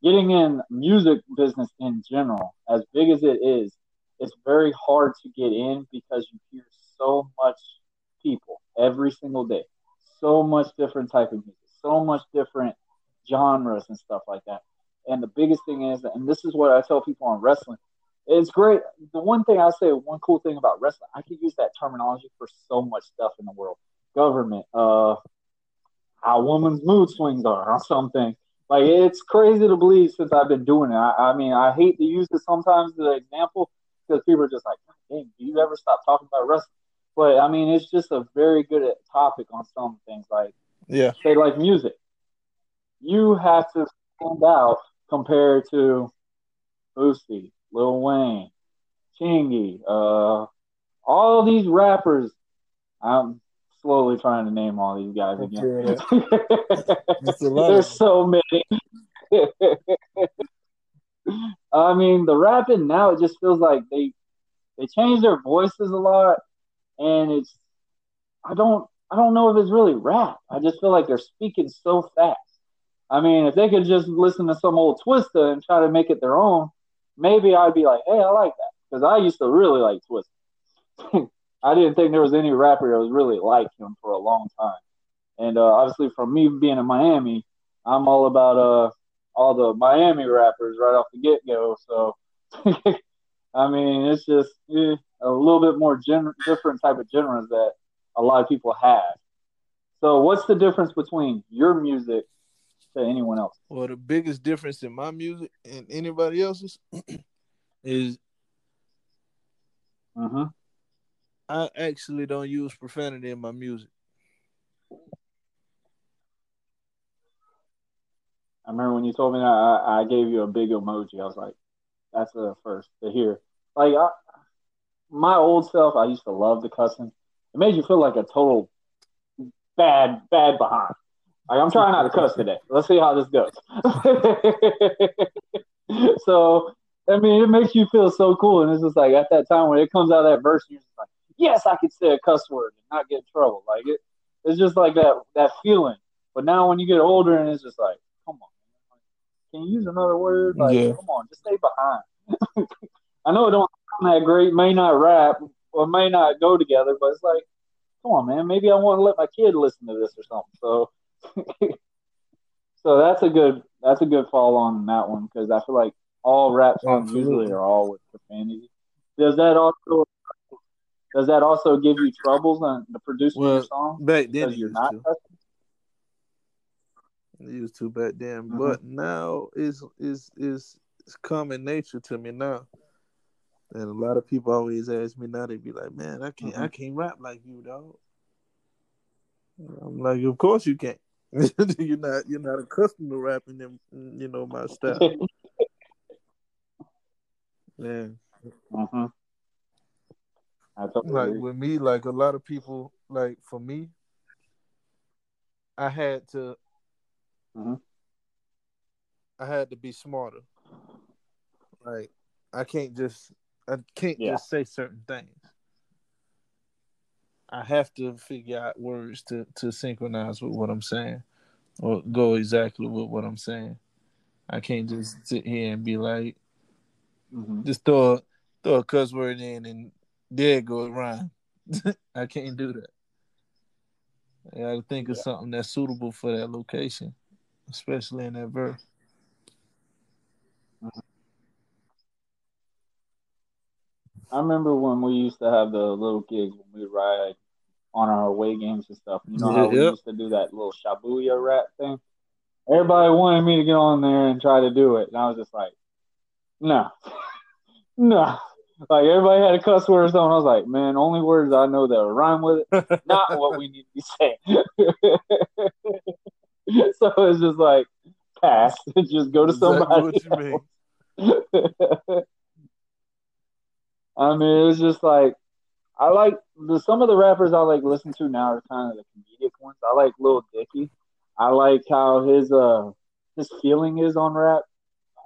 getting in music business in general, as big as it is, it's very hard to get in because you hear so much people every single day, so much different type of music, so much different genres and stuff like that. And the biggest thing is, and this is what I tell people on wrestling, it's great. The one thing I say, one cool thing about wrestling, I could use that terminology for so much stuff in the world, government, uh, how women's mood swings are or something. Like it's crazy to believe since I've been doing it. I, I mean, I hate to use it sometimes as an example because people are just like, "Hey, do you ever stop talking about wrestling?" But I mean, it's just a very good topic on some things. Like, Yeah. say, like music, you have to stand out compared to Boosie, Lil Wayne, Chingy, uh, all these rappers. I'm slowly trying to name all these guys again. feel That's a lot There's so many. I mean, the rapping now it just feels like they they change their voices a lot, and it's I don't I don't know if it's really rap. I just feel like they're speaking so fast. I mean, if they could just listen to some old Twista and try to make it their own, maybe I'd be like, hey, I like that because I used to really like Twista. I didn't think there was any rapper that was really like him for a long time. And uh, obviously, from me being in Miami, I'm all about uh all the Miami rappers right off the get go. So, I mean, it's just eh, a little bit more gen- different type of genres that a lot of people have. So, what's the difference between your music to anyone else? Well, the biggest difference in my music and anybody else's is Mm-hmm. I actually don't use profanity in my music. I remember when you told me that I, I gave you a big emoji. I was like, that's the first to hear. Like I, my old self, I used to love the cussing. It made you feel like a total bad, bad behind. Like I'm trying not to cuss today. Let's see how this goes. so I mean, it makes you feel so cool, and it's just like at that time when it comes out of that verse, you're just like, yes, I can say a cuss word and not get in trouble. Like it, it's just like that that feeling. But now when you get older, and it's just like. Can you use another word? Like, Yeah. come on, just stay behind. I know it don't sound that great, may not rap or may not go together, but it's like, come on, man. Maybe I want to let my kid listen to this or something. So, so that's a good that's a good fall on that one because I feel like all rap songs Absolutely. usually are all with profanity. Does that also does that also give you troubles on the producing Well, your song Back then, you're not to. Used to back then, Mhm. but now it's is is it's common nature to me now. And a lot of people always ask me now. They be like, "Man, I can't, I Mhm. can't rap like you, dog." I'm like, "Of course you can't. you're not, you're not accustomed to rapping them, you know, my style." Yeah, hmm totally like with me, like a lot of people, like for me, I had to, Mhm. I had to be smarter. Like I can't just, I can't Yeah. just say certain things. I have to figure out words to to synchronize with what I'm saying, or go exactly with what I'm saying. I can't just sit here and be like, hmm just throw a, throw a cuss word in and there go a rhyme. I can't do that. I gotta think of something that's suitable for that location, especially in that verse. I remember when we used to have the little gigs when we ride on our away games and stuff. You know how we Yep. used to do that little shabuya rap thing? Everybody wanted me to get on there and try to do it. And I was just like, no. no. Like everybody had a cuss word or something. I was like, man, only words I know that rhyme with it, not what we need to be saying. so it's just like pass. just go to Exactly somebody. mean. I mean, it's just like I like the some of the rappers I like listen to now are kind of the comedic ones. I like Lil Dicky. I like how his uh his feeling is on rap.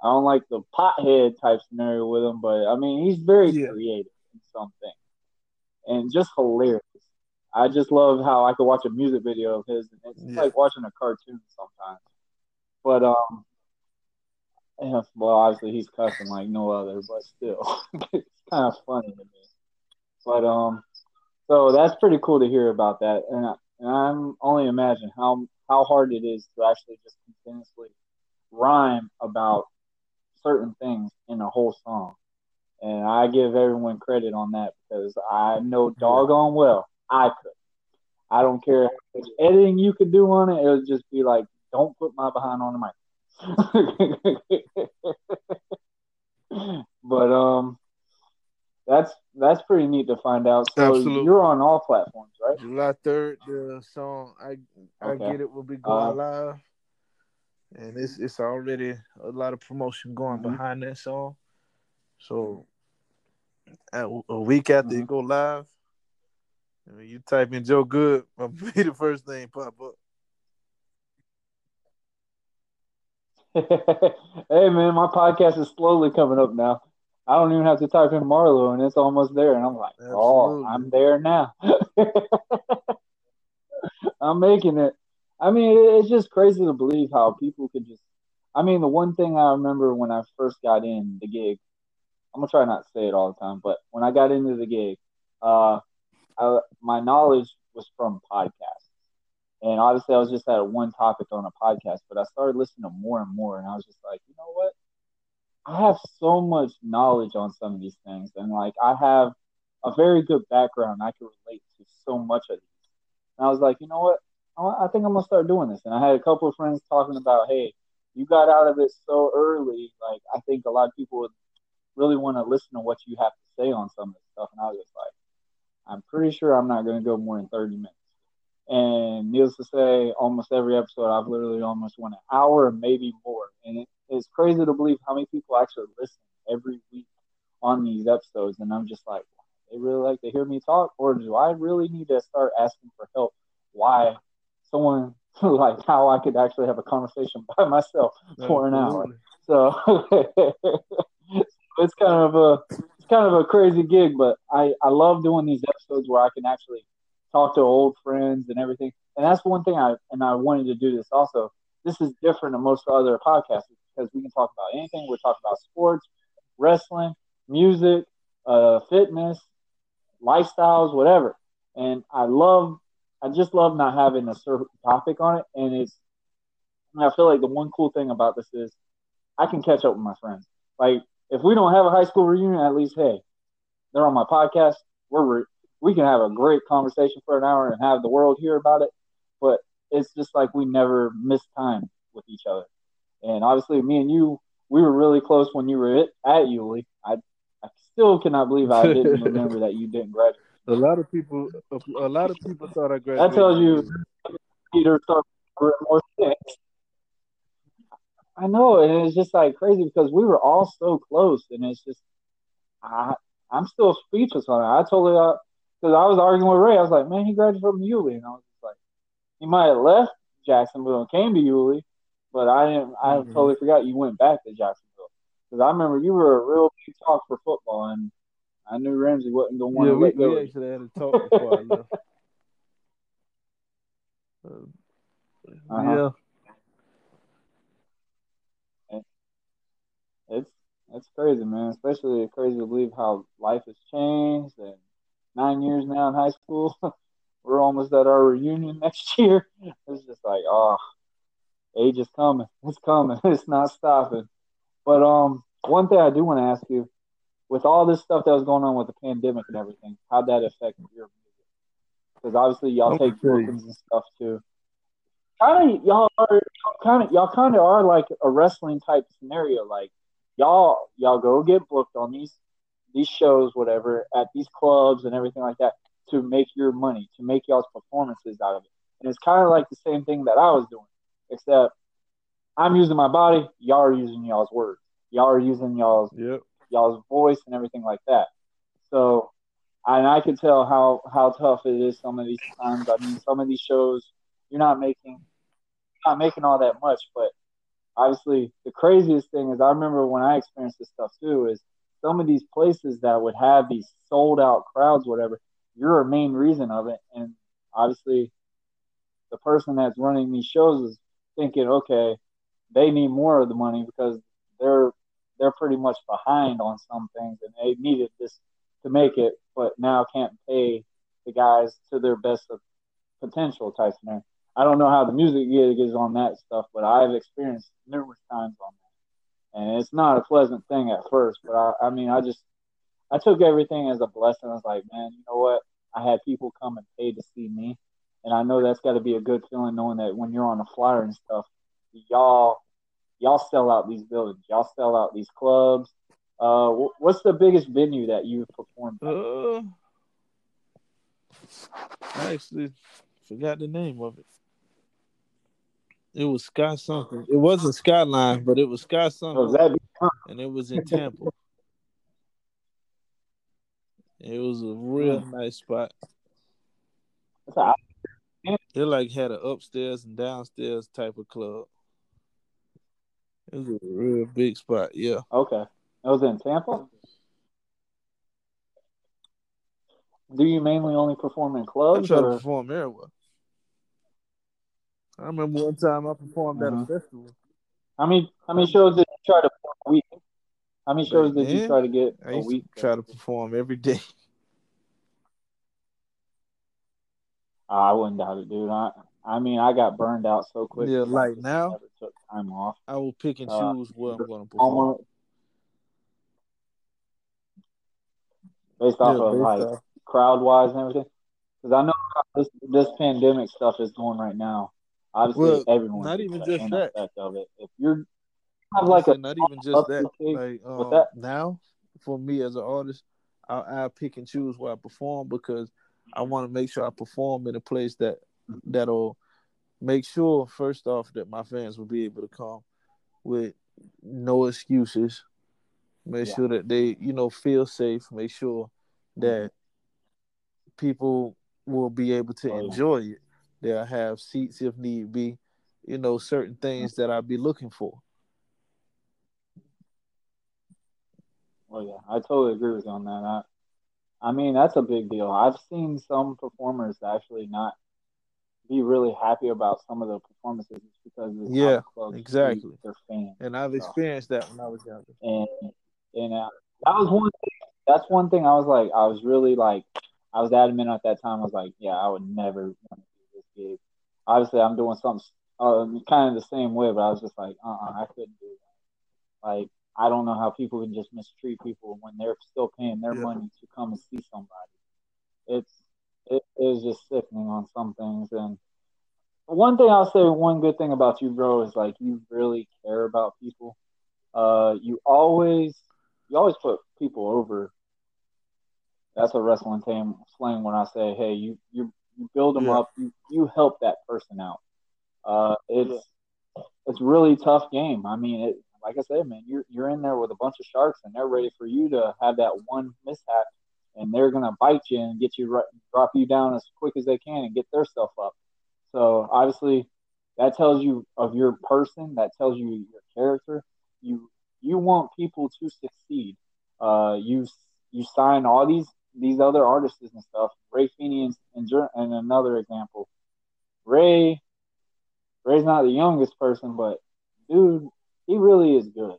I don't like the pothead type scenario with him, but I mean he's very Yeah. creative in something and just hilarious. I just love how I could watch a music video of his and it's Yeah. like watching a cartoon sometimes. But um yeah, well, obviously he's cussing like no other, but still, it's kind of funny to me. But um, so that's pretty cool to hear about that, and, I, and I'm only imagine how how hard it is to actually just continuously rhyme about certain things in a whole song. And I give everyone credit on that because I know doggone well I could. I don't care how much editing you could do on it. It would just be like, don't put my behind on the mic. but um, that's that's pretty neat to find out. So Absolutely. you're on all platforms, right? July third, the song I I Okay. get it will be going Uh, live, and it's it's already a lot of promotion going Mhm. behind that song. So, at, a week after Mhm. it go live, I mean, you type in Joe Good, I'll be the first thing pop up. hey man, my podcast is slowly coming up now. I don't even have to type in Marlowe, and it's almost there. And I'm like, oh, I'm there now. I'm making it. I mean, it's just crazy to believe how people could just. I mean, the one thing I remember when I first got in the gig, I'm gonna try not to say it all the time, but when I got into the gig, uh, I, my knowledge was from podcasts. And obviously, I was just at one topic on a podcast, but I started listening to more and more, and I was just like, you know what? I have so much knowledge on some of these things, and like I have a very good background. I can relate to so much of these. And I was like, you know what? I think I'm gonna start doing this. And I had a couple of friends talking about, hey, you got out of it so early. Like I think a lot of people would really want to listen to what you have to say on some of this stuff. And I was just like, I'm pretty sure I'm not gonna go more than 30 minutes. And needless to say, almost every episode I've literally almost went an hour and maybe more. And it, it's crazy to believe how many people actually listen every week on these episodes. And I'm just like, they really like to hear me talk, or do I really need to start asking for help? Why someone like how I could actually have a conversation by myself for an hour? So it's kind of a it's kind of a crazy gig, but I I love doing these episodes where I can actually talk to old friends and everything. And that's one thing I and I wanted to do this also. This is different than most other podcasts because we can talk about anything. We're talking about sports, wrestling, music, uh, fitness, lifestyles, whatever. And I love, I just love not having a certain topic on it. And it's, I feel like the one cool thing about this is I can catch up with my friends. Like if we don't have a high school reunion, at least hey, they're on my podcast. We're re- we can have a great conversation for an hour and have the world hear about it. But it's just like we never miss time with each other. And obviously, me and you, we were really close when you were at, at Yulee. I I still cannot believe I didn't remember that you didn't graduate. A lot of people, a, lot of people thought I graduated. That tells you Peter started more sense. I know, and it's just like crazy because we were all so close, and it's just I I'm still speechless on it. I totally because I was arguing with Ray. I was like, man, he graduated from Yulee, and I was just like, he might have left Jacksonville and came to Yulee, but I didn't. I Mhm. totally forgot you went back to Jacksonville because I remember you were a real big talk for football, and I knew Ramsey wasn't to want Yeah, we, we actually had a talk before I left. Uh, Uh-huh. Yeah, it's it's crazy, man. Especially crazy to believe how life has changed. And nine years now in high school, we're almost at our reunion next year. It's just like, oh, age is coming. It's coming. It's not stopping. But um, one thing I do want to ask you, with all this stuff that was going on with the pandemic and everything, how'd that affect your music? Because obviously y'all take bookings and stuff too. Kind of y'all are kind of y'all kind of are like a wrestling type scenario. Like y'all y'all go get booked on these these shows, whatever, at these clubs and everything like that to make your money, to make y'all's performances out of it. And it's kind of like the same thing that I was doing, except I'm using my body, y'all are using y'all's words, y'all are using y'all's yep. y'all's voice and everything like that. So, and I can tell how how tough it is some of these times. I mean, some of these shows you're not making not making all that much, but obviously the craziest thing is I remember when I experienced this stuff too is some of these places that would have these sold out crowds, whatever. You're a main reason of it, and obviously the person that's running these shows is thinking, okay, they need more of the money because they're they're pretty much behind on some things and they needed this to make it, but now can't pay the guys to their best of potential type scenario. I don't know how the music gig is on that stuff, but I've experienced numerous times on that. And it's not a pleasant thing at first, but I, I mean, I just, I took everything as a blessing. I was like, man, you know what? I had people come and pay to see me. and I know that's got to be a good feeling knowing that when you're on a flyer and stuff, y'all y'all sell out these buildings, y'all sell out these clubs. Uh, what's the biggest venue that you've performed? At? Uh, I actually forgot the name of it. It was Sky something. It wasn't Skyline, but it was Sky something, that and it was in Tampa. It was a real Hmm. nice spot. It like had an upstairs and downstairs type of club. It was a real big spot. Yeah. okay? That was in Tampa. Do you mainly only perform in I clubs, try to or perform everywhere. I remember one time I performed at a Mhm. festival. how many how many shows did you try to perform a week? How many shows did you try to get I a used week? to try to perform every day. I wouldn't doubt it, dude. I I mean, I got burned out so quick. Yeah, like just now? never took time off. I will pick and Uh, choose where I'm going to perform. Almost based off Yeah, of based like off- crowd wise and everything. Because I know this this pandemic stuff is going right now. Obviously, Well, everyone not even the just that. of it. If you're have I like a not even just that. uptick Like with um, that. now, for me as an artist, I, I pick and choose where I perform because I want to make sure I perform in a place that that'll make sure first off that my fans will be able to come with no excuses. Make Yeah. sure that they, you know, feel safe. Make sure that people will be able to Oh, yeah. enjoy it. They'll have seats if need be. You know, certain things that I'll be looking for. Oh yeah, I totally agree with you on that. I, I mean, that's a big deal. I've seen some performers actually not be really happy about some of the performances because of Yeah, exactly. their fans. And I've Yeah. experienced that when I was younger. and and uh, that was one thing. That's one thing I was like, I was really like, I was adamant at that time. I was like, yeah, I would never want to do this gig. Obviously, I'm doing something uh, kind of the same way, but I was just like, uh, uh I couldn't do that. Like, I don't know how people can just mistreat people when they're still paying their Yeah. money to come and see somebody. It's it is just sickening on some things. And one thing I'll say, one good thing about you, bro, is like you really care about people. Uh, you always you always put people over. That's a wrestling team slang when I say, hey, you you you build them Yeah. up, you you help that person out. Uh, it's it's really tough game. I mean, it like I said, man, you're you're in there with a bunch of sharks, and they're ready for you to have that one mishap, and they're gonna bite you and get you right, drop you down as quick as they can and get their stuff up. So obviously, that tells you of your person. That tells you your character. You you want people to succeed. Uh, you you sign all these these other artists and stuff. Ray Feeney and, and, and another example. Ray Ray's not the youngest person, but dude, he really is good.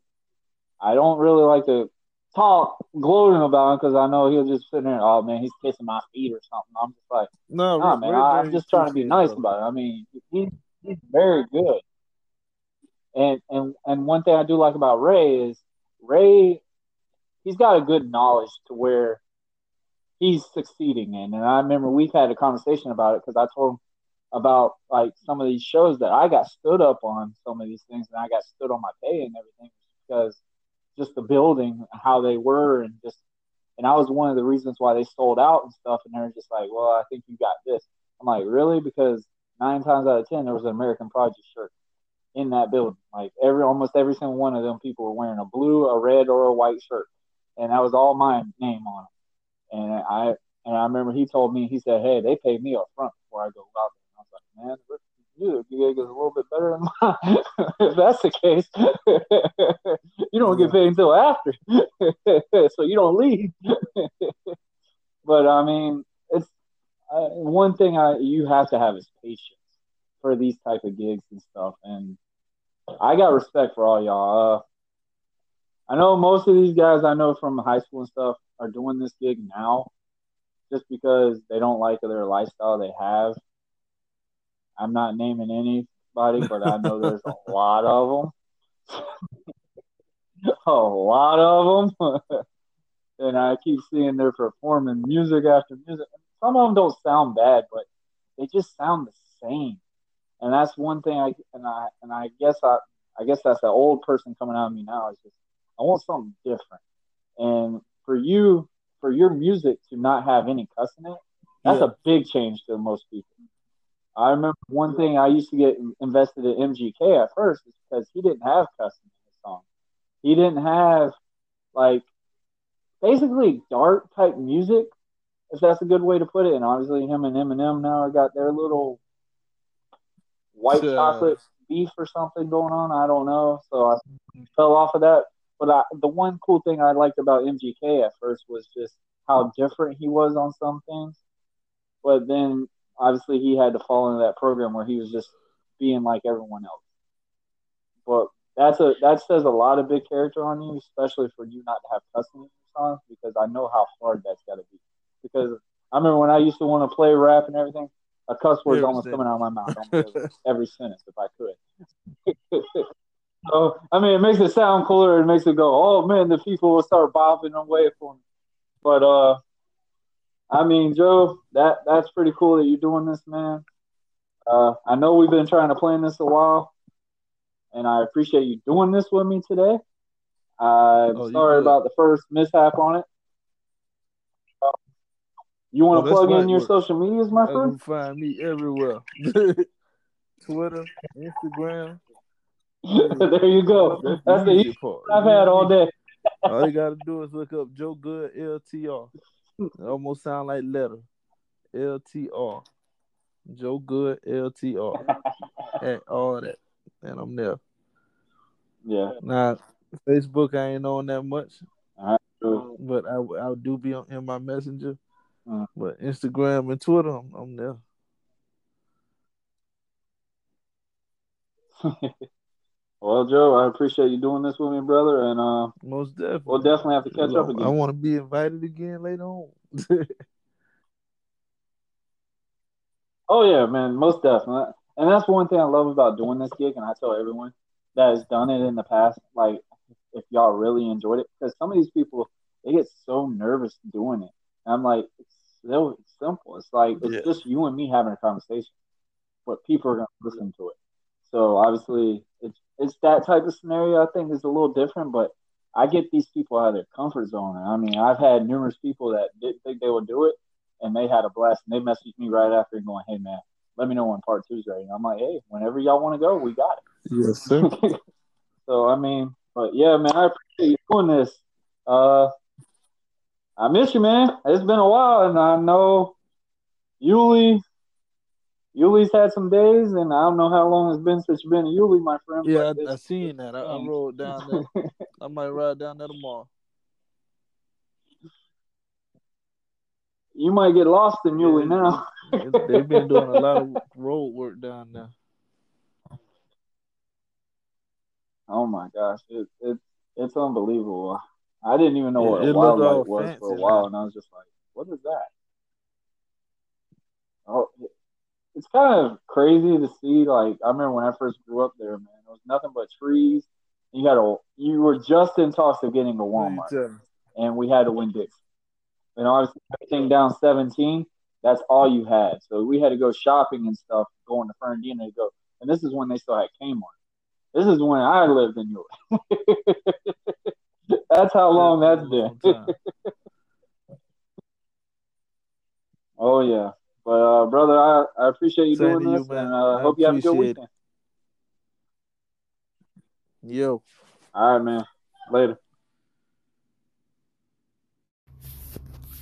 I don't really like to talk gloating about him because I know he'll just sit there. Oh man, he's kissing my feet or something. I'm just like. No, Nah, man, I, I'm Barry's just trying to be nice about it. I mean, he, he's very good. And and and one thing I do like about Ray is Ray, he's got a good knowledge to where he's succeeding in. And I remember we've had a conversation about it because I told him about like some of these shows that I got stood up on some of these things, and I got stood on my pay and everything because just the building, how they were, and just and I was one of the reasons why they sold out and stuff. And they're just like, well, I think you got this. I'm like, really? Because nine times out of ten, there was an American Project shirt in that building. Like every almost every single one of them people were wearing a blue, a red, or a white shirt, and that was all my name on it. And I and I remember he told me he said, hey, they paid me up front before I go out there. And I was like, man, you gig is a little bit better than mine. if that's the case, you don't get paid until after, so you don't leave. but I mean, it's uh, one thing I you have to have is patience for these type of gigs and stuff. And I got respect for all y'all. Uh, I know most of these guys I know from high school and stuff are doing this gig now, just because they don't like their lifestyle they have. I'm not naming anybody, but I know there's a lot of them. a lot of them. and I keep seeing they're performing music after music. Some of them don't sound bad, but they just sound the same. And that's one thing I and I and I guess I I guess that's the old person coming out of me now. Is just I want something different. And for you, for your music to not have any cuss in it, that's Yeah. a big change to most people. I remember one thing I used to get invested in MGK at first is because he didn't have cussing in his song. He didn't have like basically dark type music, if that's a good way to put it. And obviously, him and Eminem now got their little white chocolate beef or something going on. I don't know. So I fell off of that. But I, the one cool thing I liked about MGK at first was just how different he was on some things. But then obviously he had to fall into that program where he was just being like everyone else. But that's a that says a lot of big character on you, especially for you not to have cussing in your songs, because I know how hard that's got to be. Because I remember when I used to want to play rap and everything, a cuss word's almost coming out of my mouth every sentence if I could. so I mean, it makes it sound cooler. It makes it go, oh man, the people will start bobbing away for me. But uh, I mean, Joe, that that's pretty cool that you're doing this, man. Uh, I know we've been trying to plan this a while, and I appreciate you doing this with me today. I'm Oh, sorry about the first mishap on it. Uh, you want Oh, to plug in your work. social medias, my friend? You can find me everywhere. Twitter, Instagram. there you go. That's the easy part. I've had all day. All you gotta do is look up Joe Good LTR. It almost sound like letter. LTR. Joe Good LTR. and all that. And I'm there. Yeah. Now Facebook I ain't on that much. But I I do be on in my messenger. Mm. But Instagram and Twitter, I'm, I'm there. Well, Joe, I appreciate you doing this with me, brother, and uh, Most definitely. we'll definitely have to catch up again. I want to be invited again later on. Oh yeah, man, most definitely. And that's one thing I love about doing this gig, and I tell everyone that has done it in the past, like if y'all really enjoyed it, because some of these people they get so nervous doing it. And I'm like, it's so it's simple. It's like it's Yeah. just you and me having a conversation, but people are gonna listen to it. So obviously, it's it's that type of scenario. I think is a little different, but I get these people out of their comfort zone. I mean, I've had numerous people that didn't think they would do it, and they had a blast. And they messaged me right after going, "Hey man, let me know when part two's ready." And I'm like, "Hey, whenever y'all want to go, we got it. yes, sir. it." so I mean, but yeah, man, I appreciate you doing this. Uh, I miss you, man. It's been a while, and I know Yulee. Yulee's had some days, and I don't know how long it's been since you've been to Yulee, my friend. Yeah, I, I seen that. I, I um, rode down there. I might ride down there tomorrow. you might get lost in Yulee Yeah, now. They've been doing a lot of road work down there. Oh my gosh, it, it it's unbelievable. I didn't even know Yeah, what it a looked was for a while, and I was just like, "What is that?" Oh, it- it's kind of crazy to see. Like I remember when I first grew up there, man, it was nothing but trees. You had a you were just in talks of getting a Walmart, and we had to win Dix. And obviously, everything down seventeen, that's all you had. So we had to go shopping and stuff, going to Fernandina to go. And this is when they still had Kmart. This is when I lived in York. that's how long that's been. Oh yeah, but uh, brother, I, I appreciate you Same doing to you, this, man. and uh, I hope you have a good appreciate it. weekend. Yo. All right, man. Later.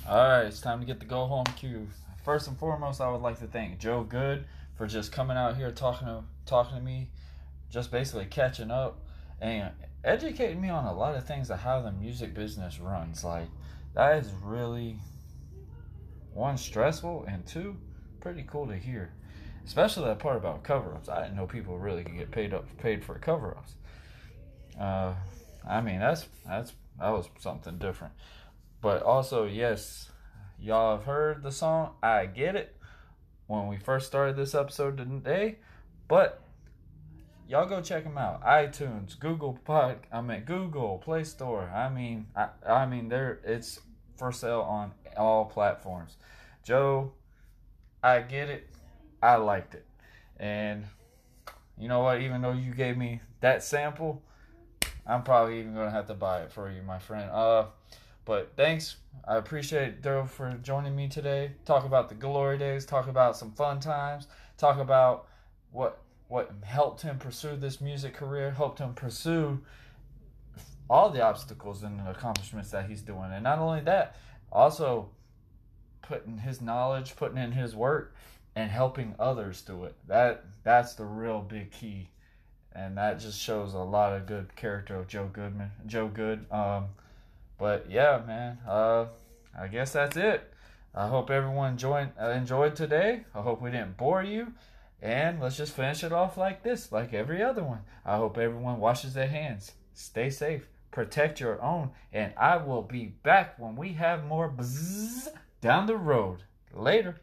All right, it's time to get the go home cue. First and foremost, I would like to thank Joe Good for just coming out here talking to talking to me, just basically catching up and educating me on a lot of things of how the music business runs. Like that is really one stressful and two pretty cool to hear, especially that part about cover ups. I didn't know people really could get paid up paid for cover ups. Uh, I mean that's that's that was something different. But also, yes, y'all have heard the song. I get it when we first started this episode today. But y'all go check them out. iTunes, Google Pod, I mean Google Play Store. I mean, I, I mean, there it's for sale on all platforms. Joe, I get it. I liked it. And you know what? Even though you gave me that sample, I'm probably even gonna have to buy it for you, my friend. Uh, but thanks. I appreciate Daryl for joining me today. Talk about the glory days. Talk about some fun times. Talk about what what helped him pursue this music career. Helped him pursue all the obstacles and accomplishments that he's doing. And not only that, also putting his knowledge, putting in his work, and helping others do it. That that's the real big key, and that just shows a lot of good character of Joe Goodman, Joe Good. Um, but yeah, man, uh, I guess that's it. I hope everyone enjoyed uh, enjoyed today. I hope we didn't bore you. And let's just finish it off like this, like every other one. I hope everyone washes their hands. Stay safe protect your own, and I will be back when we have more bzzz down the road. Later.